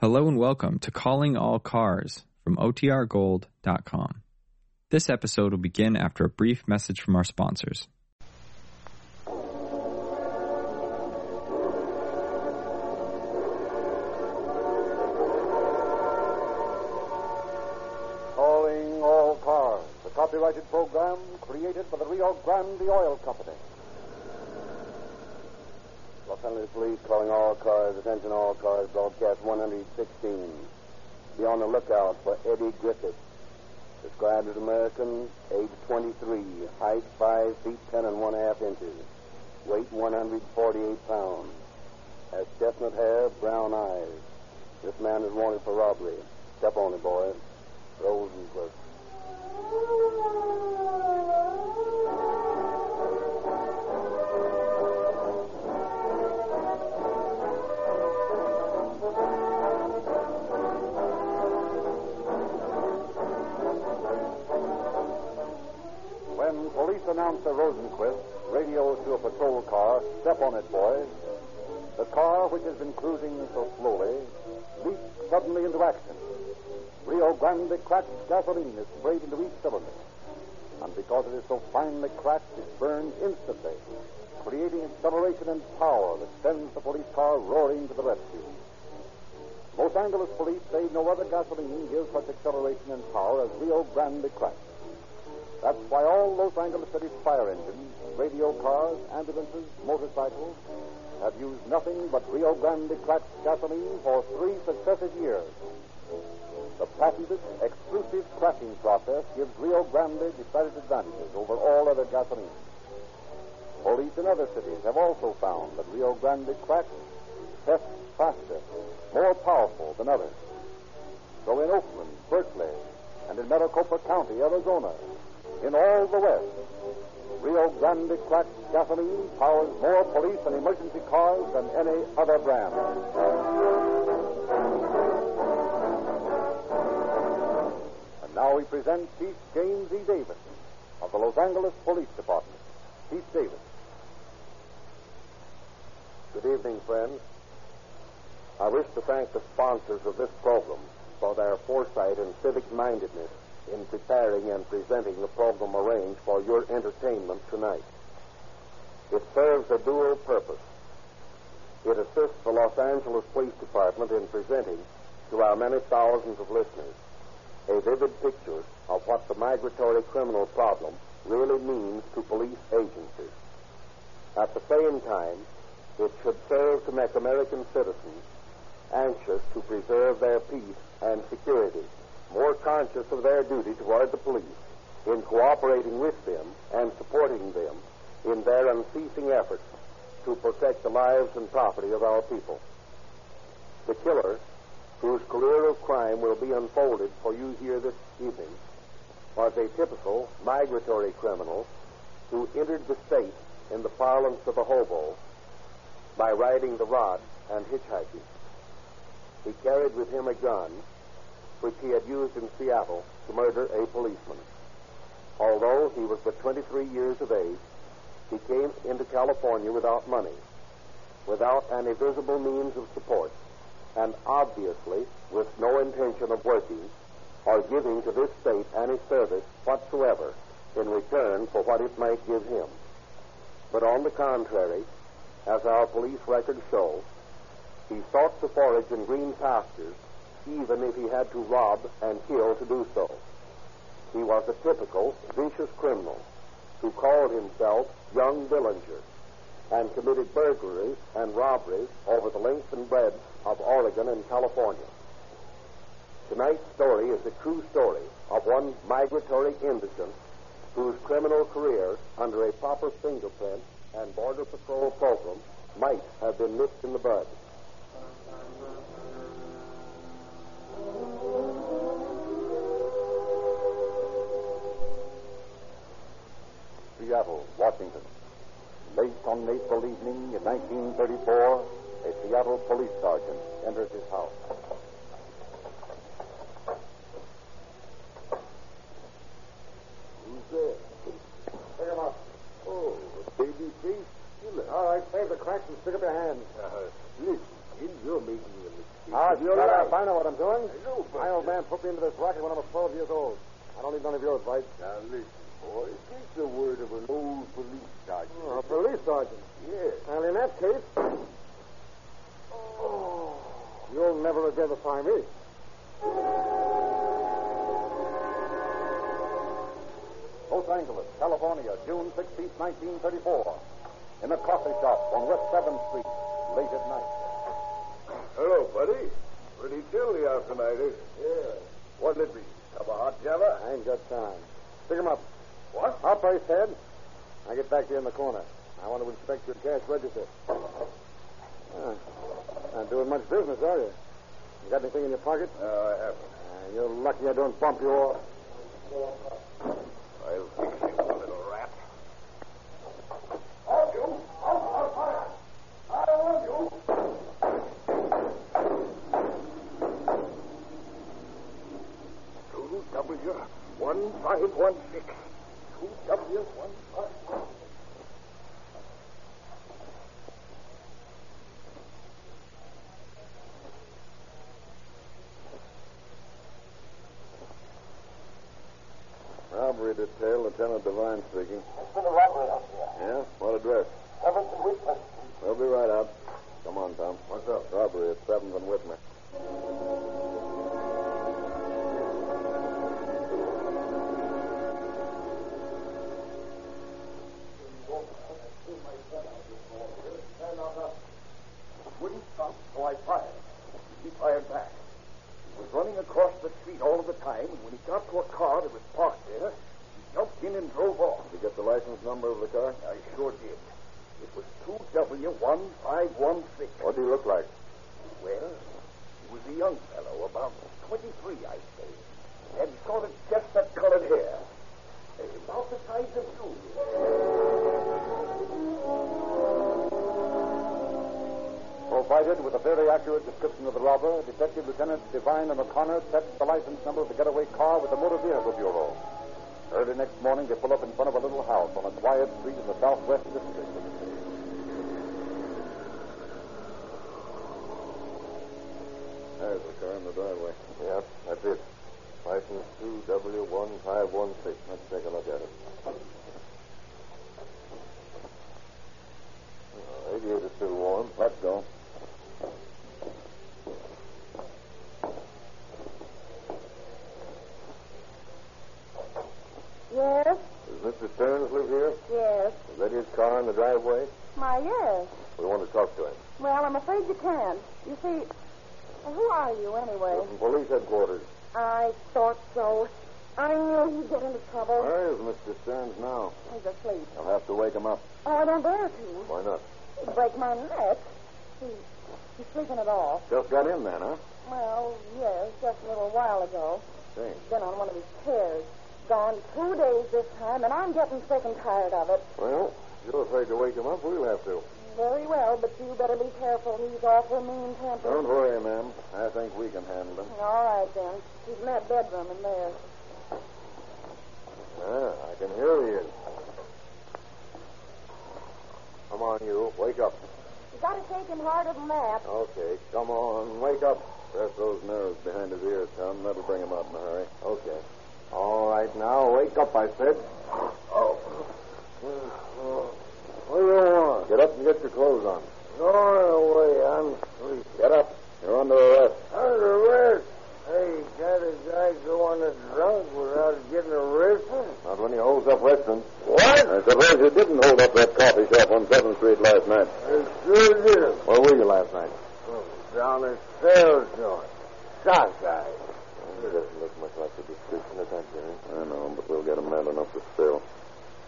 Hello and welcome to Calling All Cars from OTRGold.com. This episode will begin after a brief message from our sponsors. Calling All Cars, the copyrighted program created by the Rio Grande Oil Company. Los Police calling all cars. Attention all cars. Broadcast 116. Be on the lookout for Eddie Griffith. Described as American, age 23, height 5 feet 10 and 1 half inches, weight 148 pounds, has chestnut hair, brown eyes. This man is wanted for robbery. Step on it, boy. Rosenquist. Announcer Rosenquist radios to a patrol car, step on it, boys. The car, which has been cruising so slowly, leaps suddenly into action. Rio Grande cracked gasoline is sprayed into each cylinder. And because it is so finely cracked, it burns instantly, creating acceleration and power that sends the police car roaring to the rescue. Los Angeles police say no other gasoline gives such acceleration and power as Rio Grande cracked. That's why all Los Angeles City's fire engines, radio cars, ambulances, motorcycles have used nothing but Rio Grande cracked gasoline for three successive years. The patented, exclusive cracking process gives Rio Grande decided advantages over all other gasoline. Police in other cities have also found that Rio Grande cracks tests faster, more powerful than others. So in Oakland, Berkeley, and in Maricopa County, Arizona, in all the West, Rio Grande cracked gasoline powers more police and emergency cars than any other brand. And now we present Chief James E. Davis of the Los Angeles Police Department. Chief Davis. Good evening, friends. I wish to thank the sponsors of this program for their foresight and civic mindedness in preparing and presenting the program arranged for your entertainment tonight. It serves a dual purpose. It assists the Los Angeles Police Department in presenting to our many thousands of listeners a vivid picture of what the migratory criminal problem really means to police agencies. At the same time, it should serve to make American citizens anxious to preserve their peace and security more conscious of their duty toward the police in cooperating with them and supporting them in their unceasing efforts to protect the lives and property of our people. The killer, whose career of crime will be unfolded for you here this evening, was a typical migratory criminal who entered the state in the parlance of a hobo by riding the rod and hitchhiking. He carried with him a gun which he had used in Seattle to murder a policeman. Although he was but 23 years of age, he came into California without money, without any visible means of support, and obviously with no intention of working or giving to this state any service whatsoever in return for what it might give him. But on the contrary, as our police records show, he sought to forage in green pastures even if he had to rob and kill to do so. He was a typical vicious criminal who called himself Young Dillinger and committed burglaries and robberies over the length and breadth of Oregon and California. Tonight's story is a true story of one migratory indigent whose criminal career under a proper fingerprint and Border Patrol program might have been nipped in the bud. Seattle, Washington. Late on an April evening in 1934, a Seattle police sergeant enters his house. Who's there? Pick him up. Oh, baby face. All right, save the cracks and stick up your hands. Uh, listen, kid, you're making a mistake. Ah, of your Ah, shut life. up. Yes, I know what I'm doing. My old man put me into this racket when I was 12 years old. I don't need none of your advice. Now, listen, boy. Take the word of an old police sergeant. Oh, a police sergeant. Yes. Well, in that case, oh, you'll never identify me. Los Angeles, California, June 16, 1934. In a coffee shop on West 7th Street, late at night. Hello, buddy. Pretty chilly out tonight, is it? Yeah. What'll it be? Cup of hot java? I ain't got time. Pick him up. What? I'll pay, Ted. I'll get back you in the corner. I want to inspect your cash register. Ah, not doing much business, are you? You got anything in your pocket? No, I haven't. Ah, you're lucky I don't bump you off. I'll fix you, little rat. Hold you! Hold on fire! I want you! Two W one five one six. Two W one five one. Robbery detail, Lieutenant Devine speaking. There's been a robbery out here. Yeah? What address? Seventh and Whitman. We'll be right out. Come on, Tom. What's up? Robbery at 7th and Whitmer. So I fired. He fired back. He was running across the street all of the time, and when he got to a car that was parked there, he jumped in and drove off. Did you get the license number of the car? I sure did. It was 2W1516. What did he look like? Well, he was a young fellow, about 23, I'd say. Had sort of chestnut colored hair. About the size of you. Provided with a very accurate description of the robber, Detective Lieutenant Devine and O'Connor checked the license number of the getaway car with the Motor Vehicle Bureau. Early next morning, they pull up in front of a little house on a quiet street in the southwest district of the city. There's the car in the driveway. Yep, that's it. License 2W1516. Let's take a look at it. Radiator's still warm. Let's go. Yes, Does Mr. Stearns live here? yes. Is that his car in the driveway? My, yes. We want to talk to him. Well, I'm afraid you can't. You see, well, who are you anyway? From police headquarters. I thought so. I knew he'd get into trouble. Where is Mr. Stearns now? He's asleep. I'll have to wake him up. Oh, I don't dare to. Why not? He'd break my neck. He, he's sleeping it off. Just got in then, huh? Well, yes, just a little while ago. See. He's been on one of his tears. Gone two days this time, and I'm getting sick and tired of it. Well, if you're afraid to wake him up, we'll have to. Very well, but you better be careful. He's awful mean tempered. Don't worry, ma'am. I think we can handle him. All right, then. He's in that bedroom in there. Ah, I can hear he is. Come on, you. Wake up. You gotta take him harder than that. Okay, come on. Wake up. Press those nerves behind his ears, Tom. That'll bring him out in a hurry. Okay. All right, now. Wake up, I said. Oh. What do you want? Get up and get your clothes on. Go away. I'm sleepy. Get up. You're under arrest. Under arrest? Hey, can't a guy go on a drunk without getting arrested? Not when he holds up restaurants. What? I suppose you didn't hold up that coffee shop on 7th Street last night. I sure did. Where were you last night? Down at Sal's joint. Sockeye. It doesn't look much like the description of that guy. I know, but we'll get him mad enough to spill.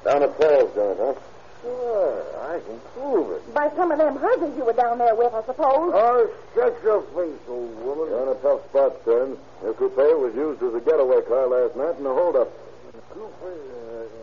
Down at Paul's joint, huh? Sure, I can prove it. By some of them husbands you were down there with, I suppose. Oh, shut your face, old woman. You're in a tough spot, Stearns. Your coupe was used as a getaway car last night in a holdup. Coupe, uh,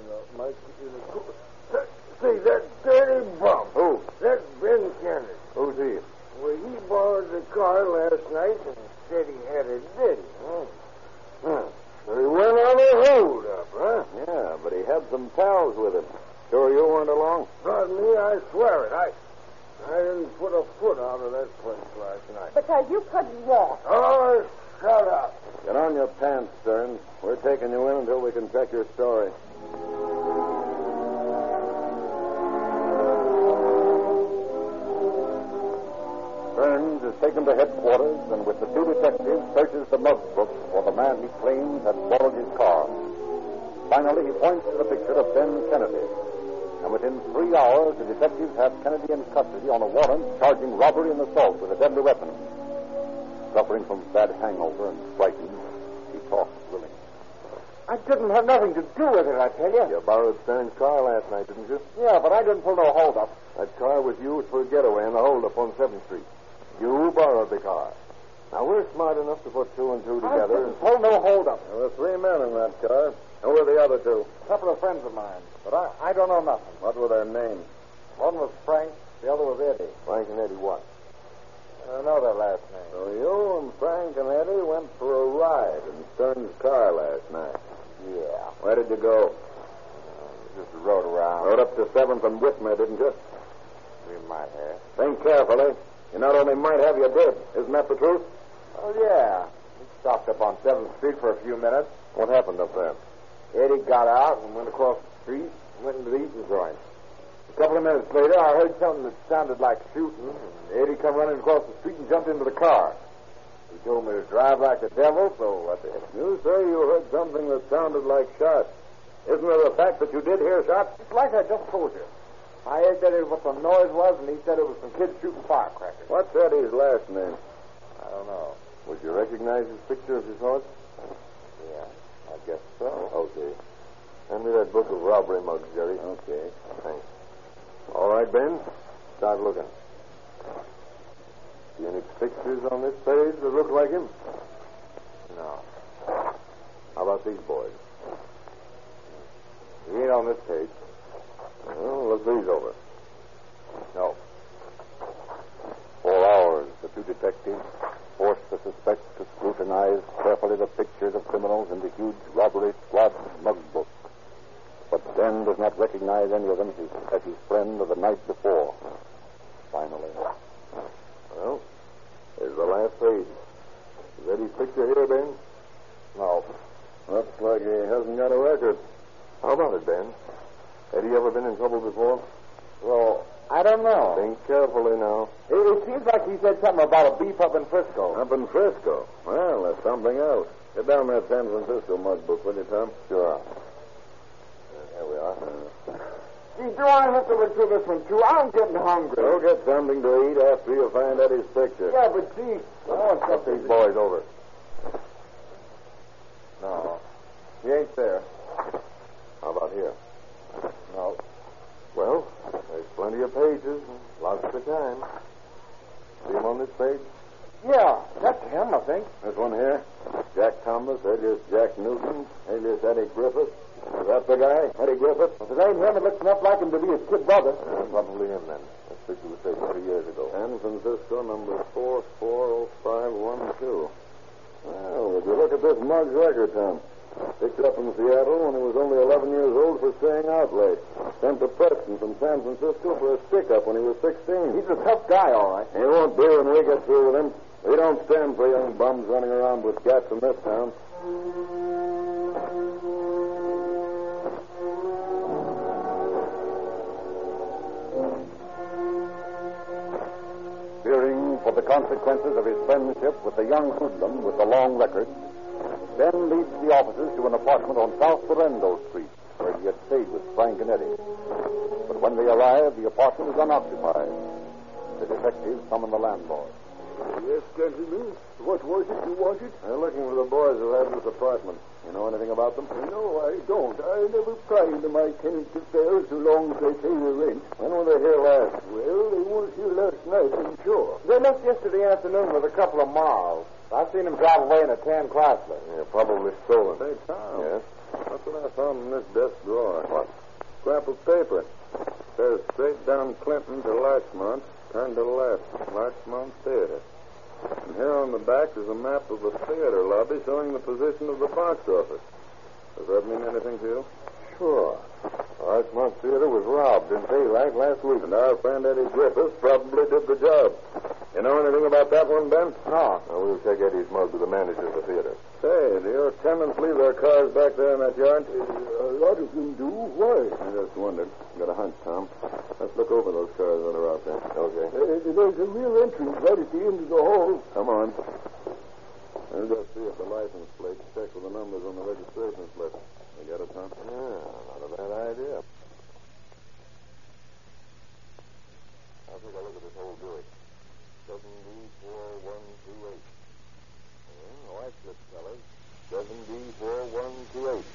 have in custody on a warrant charging robbery and assault with a deadly weapon. Suffering from bad hangover and frightened, he talks willing. I didn't have nothing to do with it, I tell you. You borrowed Stern's car last night, didn't you? Yeah, but I didn't pull no holdup. That car was used for a getaway and a holdup on 7th Street. You borrowed the car. Now, we're smart enough to put two and two I together. didn't pull no hold up. There were three men in that car. Who were the other two? A couple of friends of mine, but I, I don't know nothing. What were their names? One was Frank, the other was Eddie. Frank and Eddie what? I don't know their last name. So you and Frank and Eddie went for a ride in Stern's car last night. Yeah. Where did you go? Uh, just rode around. Rode up to 7th and Whitmer, didn't you? We might have. Think carefully. You not only might have, you did. Isn't that the truth? Oh, yeah. We stopped up on 7th Street for a few minutes. What happened up there? Eddie got out and went across the street and went into the eating joint. A couple of minutes later, I heard something that sounded like shooting, and Eddie come running across the street and jumped into the car. He told me to drive like the devil, so I did. You say you heard something that sounded like shots. Isn't it a fact that you did hear shots? It's like I just told you. I heard asked Eddie what the noise was, and he said it was some kids shooting firecrackers. What's Eddie's last name? I don't know. Would you recognize his picture if you saw it? Yeah, I guess so. Oh, okay. Hand me that book of robbery mugs, Jerry. Okay. Thanks. All right, Ben. Start looking. See any pictures on this page that look like him? No. How about these boys? He ain't on this page. Well, look these over. No. Four hours, the two detectives forced the suspect to scrutinize carefully the pictures of criminals in the huge robbery squad mug book. But Ben does not recognize any of them as his, his friend of the night before. Finally. Well, here's the last page. Is Eddie's picture here, Ben? No. Looks like he hasn't got a record. How about it, Ben? Had he ever been in trouble before? Well, I don't know. Think carefully now. It, it seems like he said something about a beef up in Frisco. Up in Frisco. Well, that's something else. Get down that San Francisco mug book, will you, Tom? Sure. Here we are. Gee, do I have to look through this one, too? I'm getting hungry. Go get something to eat after you find Eddie's picture. Yeah, but gee, I want Get something. these boys over. No. He ain't there. How about here? No. Well, there's plenty of pages, lots of time. See him on this page? Yeah, that's him, I think. There's one here. Jack Thomas, alias Jack Newton, alias Eddie Griffith. Is that the guy, Eddie Griffith? If it ain't him, it looks enough like him to be his kid brother. Uh, probably him then. This picture was taken three years ago. San Francisco, number 4400512. Well, would you look at this mug's record, Tom? Picked up in Seattle when he was only 11 years old for staying out late. Sent to Preston from San Francisco for a stick-up when he was 16. He's a tough guy, all right. He won't be when we get through with him. We don't stand for young bums running around with gats in this town. Consequences of his friendship with the young hoodlum with the long record, Ben leads the officers to an apartment on South Berendo Street, where he had stayed with Frank and Eddie. But when they arrive, the apartment is unoccupied. The detectives summon the landlord. Yes, gentlemen. What was it you wanted? They're looking for the boys who have this apartment. You know anything about them? No, I don't. I never pry into my tenants' affairs so long as they pay the rent. When were they here last? Well, they weren't here last night, I'm sure. They left yesterday afternoon with a couple of miles. I've seen him drive away in a tan Chrysler. Yeah, probably stolen. Hey, Tom. Yes? That's what I found in this desk drawer. What? Scrap of paper. Says straight down Clinton to Larchmont, turn to the left. Larchmont Theater. And here on the back is a map of the theater lobby showing the position of the box office. Does that mean anything to you? Sure. Larchmont Theater was robbed in daylight last week. And our friend Eddie Griffiths probably did the job. You know anything about that one, Ben? No. Well, we'll take Eddie's mug to the manager of the theater. Say, do your tenants leave their cars back there in that yard? A lot of them do. Why? I just wondered. Got a hunch, Tom. Let's look over those cars that are out there. Okay. Uh, there's a real entrance right at the end of the hall. Come on. We'll just see if the license plate check with the numbers on the registration slip. You it, Tom? Yeah, not a bad idea. I'll take a look at this whole Buick. 7D4128. Yeah, watch this, fellas. 7D4128.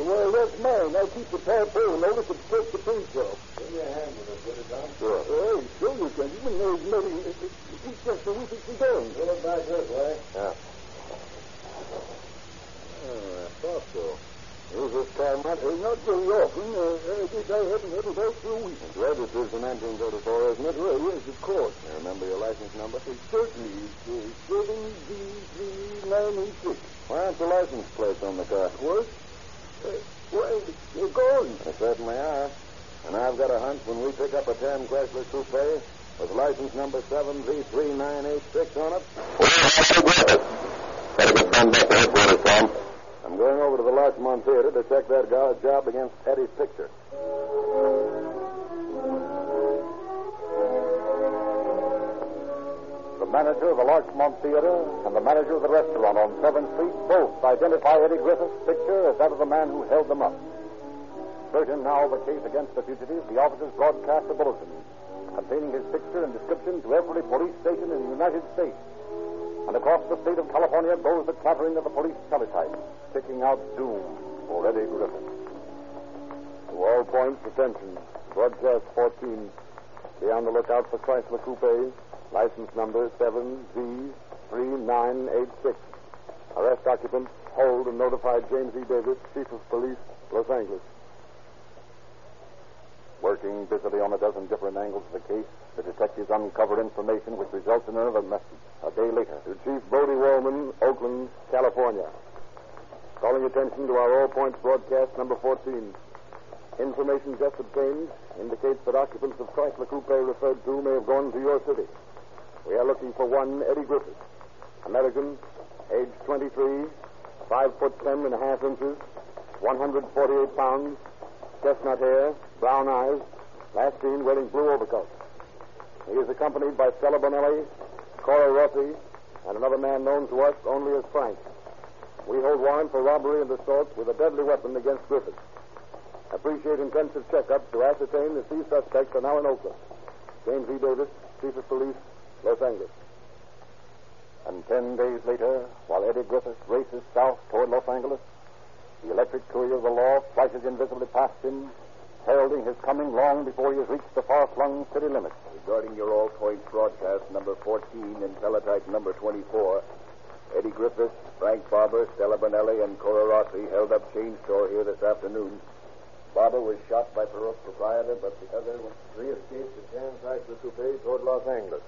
Well, that's mine. I keep the tarpaulin over to protect the paint off. Give me a hand with it, will you, Tom? Sure. Hey, sure you can. Even though it's muddy, it- it- it's just a week it's done. Pull it back this way. Yeah. Oh, I thought so. Use this car much? Uh, not very often. Uh, I guess I haven't had it out for a week. It's registered in 1934, isn't it? Well, yes, of course. You remember your license number? Uh, certainly. It's uh, 7D3986. Why aren't the license plates on the car? What? Uh, well, they're gone. They certainly are. And I've got a hunch when we pick up a tan Chrysler Coupe with license number 7V3986 on it. Better get some back there for us, Tom. I'm going over to the Larchmont Theater to check that guy's job against Eddie's picture. Manager of the Larchmont Theater and the manager of the restaurant on 7th Street both identify Eddie Griffith's picture as that of the man who held them up. Certain now of the case against the fugitive, the officers broadcast a bulletin containing his picture and description to every police station in the United States. And across the state of California goes the clattering of the police teletype, ticking out doom for Eddie Griffith. To all points, attention. Broadcast 14. Be on the lookout for Chrysler Coupe, license number 7Z3986. Arrest occupant, hold and notify James E. Davis, Chief of Police, Los Angeles. Working busily on a dozen different angles of the case, the detectives uncovered information which results in another message a day later. To Chief Bodie Wallman, Oakland, California. Calling attention to our All Points broadcast number 14. Information just obtained indicates that occupants of Chrysler Coupe referred to may have gone to your city. We are looking for one Eddie Griffith, American, age 23, 5 foot 10 and a half inches, 148 pounds, chestnut hair, brown eyes, last seen wearing blue overcoat. He is accompanied by Stella Bonelli, Cora Rossi, and another man known to us only as Frank. We hold warrant for robbery and assault with a deadly weapon against Griffith. Appreciate intensive checkup to ascertain that these suspects are now in Oakland. James E. Davis, Chief of Police, Los Angeles. And ten days later, while Eddie Griffith races south toward Los Angeles, the electric courier of the law flashes invisibly past him, heralding his coming long before he has reached the far-flung city limits. Regarding your all points broadcast number 14 and teletype number 24, Eddie Griffith, Frank Barber, Stella Bonelli, and Cora Rossi held up chain store here this afternoon. Barber was shot by Perot proprietor, but the other Three escaped the Jan Chrysler Coupe toward Los Angeles.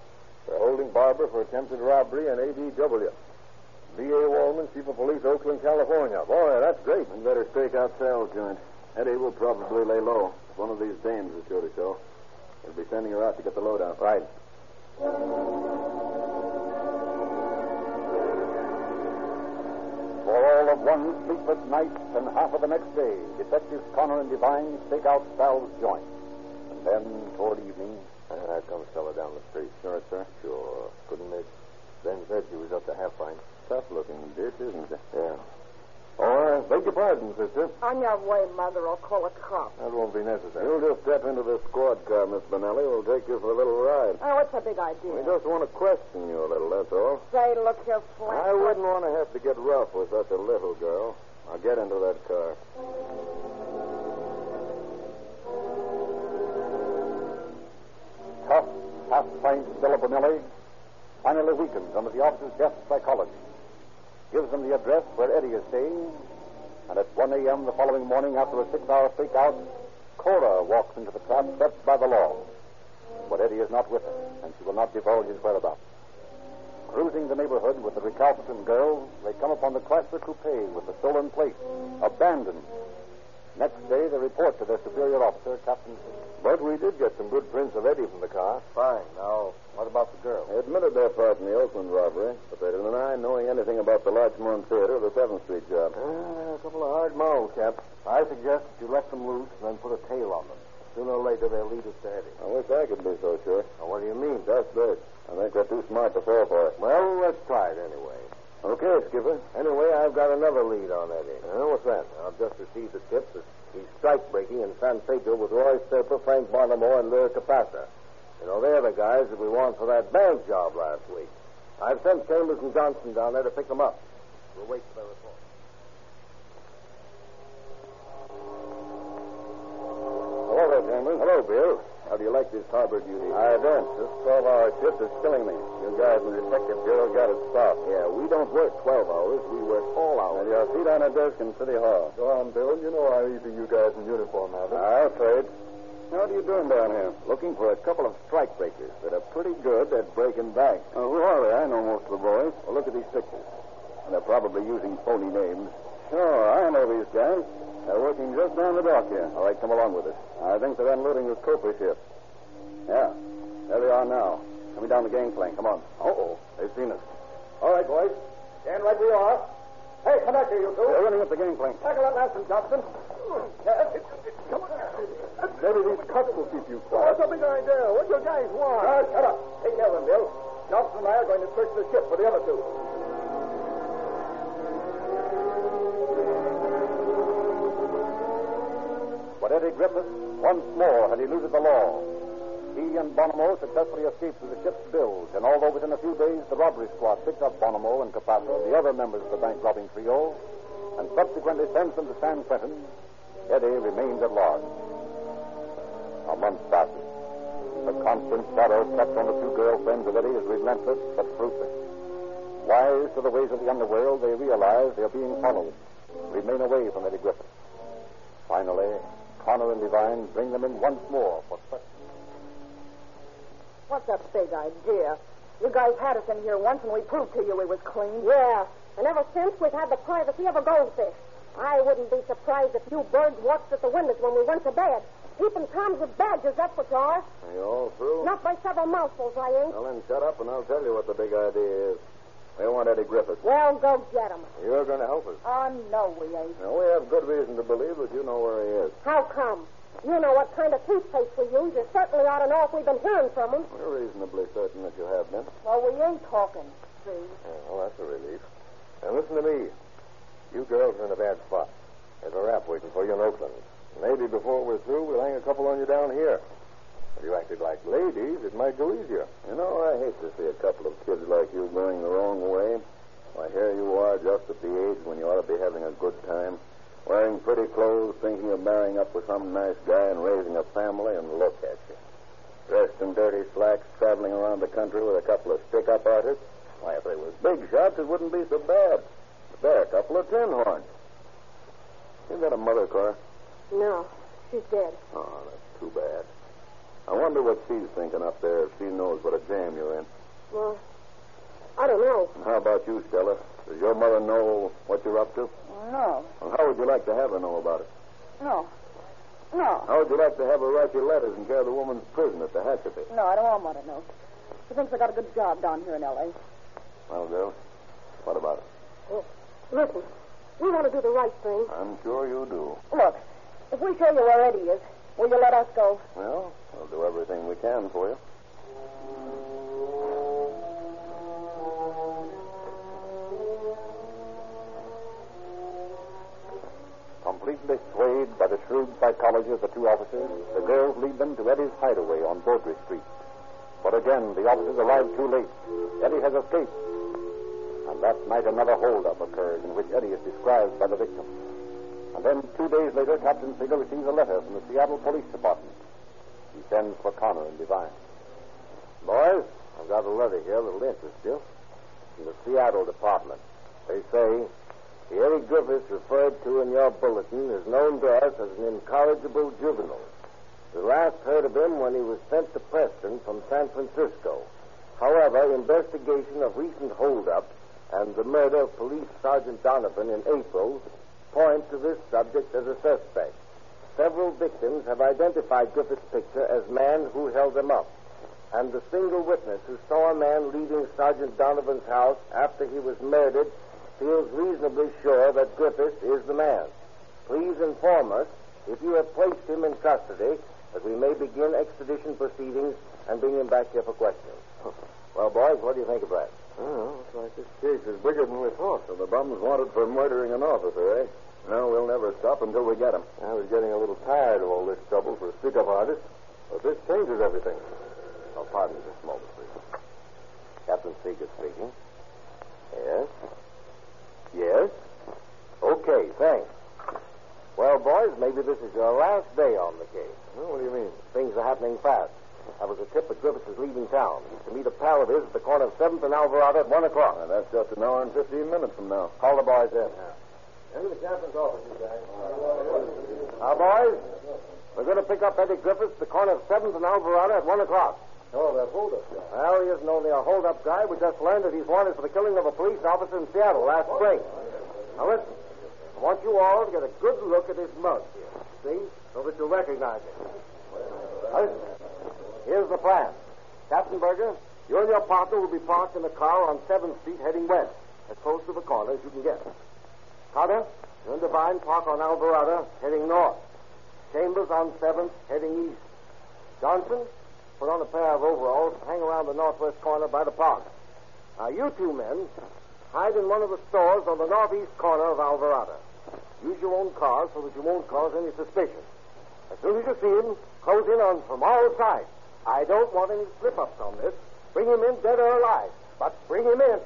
They're holding Barber for attempted robbery and ADW. B.A. Wallman, Chief of Police, Oakland, California. Boy, that's great. We better stake out Sal's joint. Eddie will probably lay low. One of these dames is sure to show. He'll be sending her out to get the lowdown. Right. For all of one sleepless night and half of the next day, Detectives Connor and Devine stake out Sal's joint. And then, toward evening, Ah, there comes Stella down the street. Sure, sir? Sure. Couldn't miss. Ben said she was up to half pint. Tough looking bitch, isn't she? Yeah. Oh, I beg your pardon, sister. On your way, Mother. I'll call a cop. That won't be necessary. You'll just step into this squad car, Miss Bonelli. We'll take you for a little ride. Oh, what's a big idea? We just want to question you a little, that's all. Say, look here, Frank. I wouldn't want to have to get rough with such a little girl. Now get into that car. Tough, half-pint Stella Bonelli finally weakens under the officer's death psychology. Gives them the address where Eddie is staying, and at 1 a.m. the following morning, after a six-hour stakeout, Cora walks into the trap set by the law. But Eddie is not with her, and she will not divulge his whereabouts. Cruising the neighborhood with the recalcitrant girl, they come upon the Chrysler Coupe with the stolen plate, abandoned. Next day, they report to their superior officer, Captain. But we did get some good prints of Eddie from the car. Fine. Now, what about the girl? They admitted their part in the Oakland robbery, but they didn't deny knowing anything about the Larchmont Theater or the 7th Street job. Uh, a couple of hard mouths, Cap. I suggest you let them loose and then put a tail on them. Sooner or later, they'll lead us to Eddie. I wish I could be so sure. Now, what do you mean? That's big. I think they're too smart to fall for it. Well, let's try it anyway. Okay, Skipper. Anyway, I've got another lead on Eddie. Uh, what's that? I've just received a tip that he's strike breaking in San Pedro with Roy Serper, Frank Bonamore, and Lure Capassa. You know, they're the guys that we want for that bank job last week. I've sent Chambers and Johnson down there to pick them up. We'll wait for their report. Hello there, Chambers. Hello, Bill. How do you like this harbor duty? I don't. This 12-hour shift is killing me. You guys in the detective bureau got it stopped. Yeah, we don't work 12 hours. We work all hours. And your feet on a desk in City Hall. Go on, Bill. You know how easy you guys in uniform have it. I'm afraid. Now, what are you doing down here? Looking for a couple of strike breakers that are pretty good at breaking banks. Oh, who are they? I know most of the boys. Well, look at these pictures. And they're probably using phony names. Sure, I know these guys. They're working just down the dock here. All right, come along with us. I think they're unloading this Cooper ship. Yeah, there they are now. Coming down the gangplank. Come on. Uh-oh, they've seen us. All right, boys. Stand right where you are. Hey, come back here, you two. They're running up the gangplank. Tackle that Lansing, Johnson. Come on. Maybe these cuts will keep you What's quiet. the big idea? What do you guys want? Ah, shut up. Take care of them, Bill. Johnson and I are going to search the ship for the other two. Eddie Griffith once more had eluded the law. He and Bonomo successfully escaped through the ship's bilge, and although within a few days the robbery squad picked up Bonomo and Capassa, the other members of the bank robbing trio, and subsequently sent them to San Quentin, Eddie remained at large. A month passes. The constant shadow kept on the two girlfriends of Eddie is relentless but fruitless. Wise to the ways of the underworld, they realize they are being followed. Remain away from Eddie Griffith. Finally, Connor and Devine bring them in once more for questioning. What's a big idea? You guys had us in here once, and we proved to you we was clean. Yeah, and ever since we've had the privacy of a goldfish. I wouldn't be surprised if you birds watched at the windows when we went to bed. Keeping Toms with badgers, that's what you are. Are you all through? Not by several mouthfuls, I ain't. Well, then shut up and I'll tell you what the big idea is. We want Eddie Griffith. Well, go get him. You're going to help us. Oh, no, we ain't. Now, we have good reason to believe that you know where he is. How come? You know what kind of toothpaste we use. You certainly ought to know if we've been hearing from him. We're reasonably certain that you have been. Well, we ain't talking, see? Yeah, well, that's a relief. Now, listen to me. You girls are in a bad spot. There's a rap waiting for you in Oakland. Maybe before we're through, we'll hang a couple on you down here. If you acted like ladies, it might go easier. You know, I hate to see a couple of kids like you going the wrong way. Why, here you are, just at the age when you ought to be having a good time. Wearing pretty clothes, thinking of marrying up with some nice guy and raising a family, and look at you. Dressed in dirty slacks, traveling around the country with a couple of stick-up artists. Why, if they was big shots, it wouldn't be so bad. But they're a couple of tin horns. You got a mother, Cora? No, she's dead. Oh, that's too bad. I wonder what she's thinking up there if she knows what a jam you're in. Well, I don't know. And how about you, Stella? Does your mother know what you're up to? No, Well, how would you like to have her know about it? no, no. How would you like to have her write you letters and carry the woman's prison at Tehachapi? No, I don't want to know. She thinks I got a good job down here in L.A. Well, girl, what about it? Well, listen, we want to do the right thing. I'm sure you do. Look, if we tell you where Eddie is, will you let us go? Well, we'll do everything we can for you. Completely swayed by the shrewd psychology of the two officers, the girls lead them to Eddie's hideaway on Beaudry Street. But again, the officers arrive too late. Eddie has escaped. And that night, another holdup occurs in which Eddie is described by the victim. And then, two days later, Captain Seeger receives a letter from the Seattle Police Department. He sends for Connor and Devine. Boys, I've got a letter here that'll interest you. From the Seattle Department. They say the Eddie Griffiths referred to in your bulletin is known to us as an incorrigible juvenile. We last heard of him when he was sent to Preston from San Francisco. However, investigation of recent holdups and the murder of Police Sergeant Donovan in April point to this subject as a suspect. Several victims have identified Griffith's picture as man who held them up. And the single witness who saw a man leaving Sergeant Donovan's house after he was murdered feels reasonably sure that Griffith is the man. Please inform us if you have placed him in custody that we may begin extradition proceedings and bring him back here for questioning. Well, boys, what do you think of that? Oh, looks like this case is bigger than we thought. So the bum's wanted for murdering an officer, eh? No, we'll never stop until we get him. I was getting a little tired of all this trouble for a stick-up artist, but this changes everything. Oh, pardon me just a moment, please. Captain Seeger speaking. Yes? Yes? Okay, thanks. Well, boys, maybe this is your last day on the case. what do you mean? Things are happening fast. That was a tip that Griffiths is leaving town. He's to meet a pal of his at the corner of 7th and Alvarado at 1 o'clock. Now, that's just an hour and 15 minutes from now. Call the boys in. Into the captain's office, you guys. Now, boys, we're going to pick up Eddie Griffiths at the corner of 7th and Alvarado at 1 o'clock. Oh, that hold-up guy. Well, he isn't only a hold-up guy. We just learned that he's wanted for the killing of a police officer in Seattle last spring. Now, listen. I want you all to get a good look at his mug here. See? So that you'll recognize him. Now, listen. Here's the plan. Captain Berger, you and your partner will be parked in a car on 7th Street heading west, as close to the corner as you can get. Carter, Devine park on Alvarado heading north. Chambers on 7th heading east. Johnson, put on a pair of overalls and hang around the northwest corner by the park. Now, you two men, hide in one of the stores on the northeast corner of Alvarado. Use your own car so that you won't cause any suspicion. As soon as you see him, close in on from all sides. I don't want any slip-ups on this. Bring him in dead or alive, but bring him in.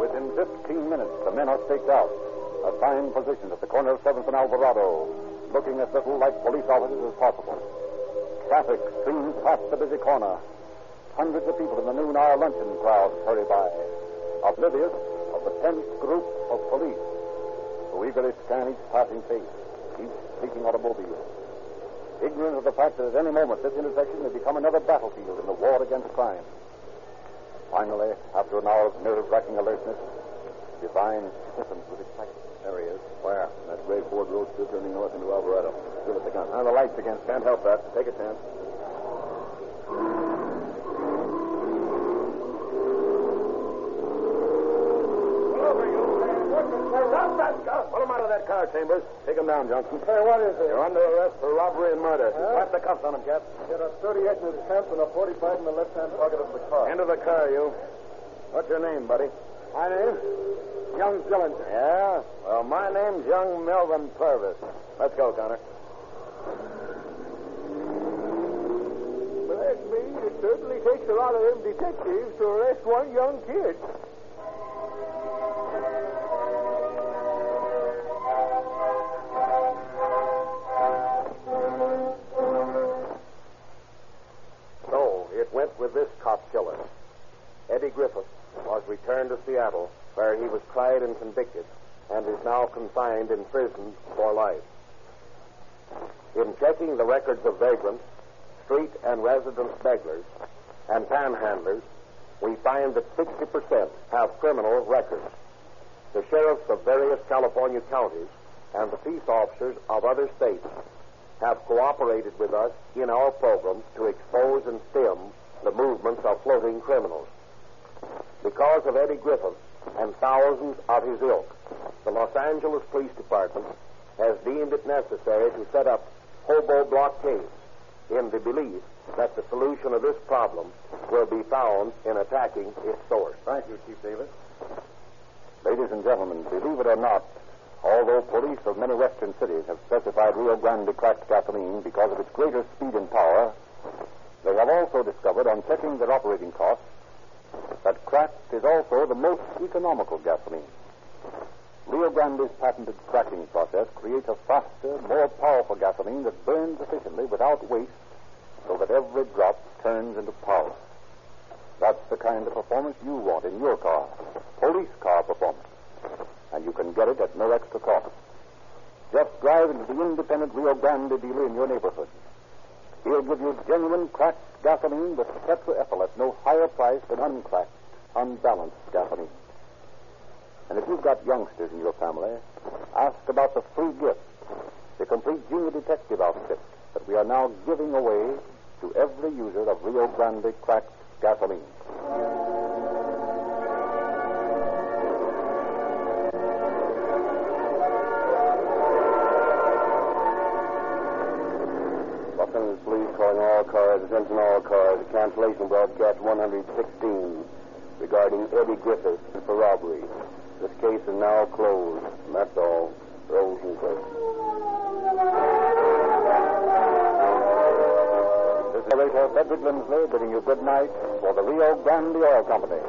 Within 15 minutes, the men are staked out, assigned positions at the corner of 7th and Alvarado, looking as little like police officers as possible. Traffic streams past the busy corner. Hundreds of people in the noon hour luncheon crowd hurry by, oblivious of the tense group of police who eagerly scan each passing face, each speaking automobile, ignorant of the fact that at any moment this intersection may become another battlefield in the war against crime. Finally, after an hour of nerve-wracking alertness, Devine stiffens with excitement. There he is. Where? That gray Ford Roadster turning north into Alvarado. Give it the gun. Now, the light's against Can't help that. Take a chance. Chambers. Take him down, Johnson. Hey, what is it? You're under arrest for robbery and murder. Slap the cuffs on him, Cap. Get a 38 in his pants and a 45 in the left-hand pocket of the car. Into the car, you. What's your name, buddy? My name? Young Dillinger. Yeah? Well, my name's young Melvin Purvis. Let's go, Connor. Bless me, it certainly takes a lot of them detectives to arrest one young kid. Returned to Seattle, where he was tried and convicted, and is now confined in prison for life. In checking the records of vagrants, street and residence beggars, and panhandlers, we find that 60% have criminal records. The sheriffs of various California counties and the peace officers of other states have cooperated with us in our program to expose and stem the movements of floating criminals. Because of Eddie Griffin and thousands of his ilk, the Los Angeles Police Department has deemed it necessary to set up hobo blockades in the belief that the solution of this problem will be found in attacking its source. Thank you, Chief Davis. Ladies and gentlemen, believe it or not, although police of many western cities have specified Rio Grande cracked gasoline because of its greater speed and power, they have also discovered on checking their operating costs that cracked is also the most economical gasoline. Rio Grande's patented cracking process creates a faster, more powerful gasoline that burns efficiently without waste so that every drop turns into power. That's the kind of performance you want in your car. Police car performance. And you can get it at no extra cost. Just drive into the independent Rio Grande dealer in your neighborhood. He'll give you genuine cracked gasoline with tetraethyl at no higher price than uncracked, unbalanced gasoline. And if you've got youngsters in your family, ask about the free gift, the complete junior detective outfit that we are now giving away to every user of Rio Grande cracked gasoline. Attention all cars, a cancellation broadcast 116 regarding Eddie Griffiths for robbery. This case is now closed. And that's all. Rosenquist. This is narrator Frederick Lindsley bidding you good night for the Rio Grande Oil Company.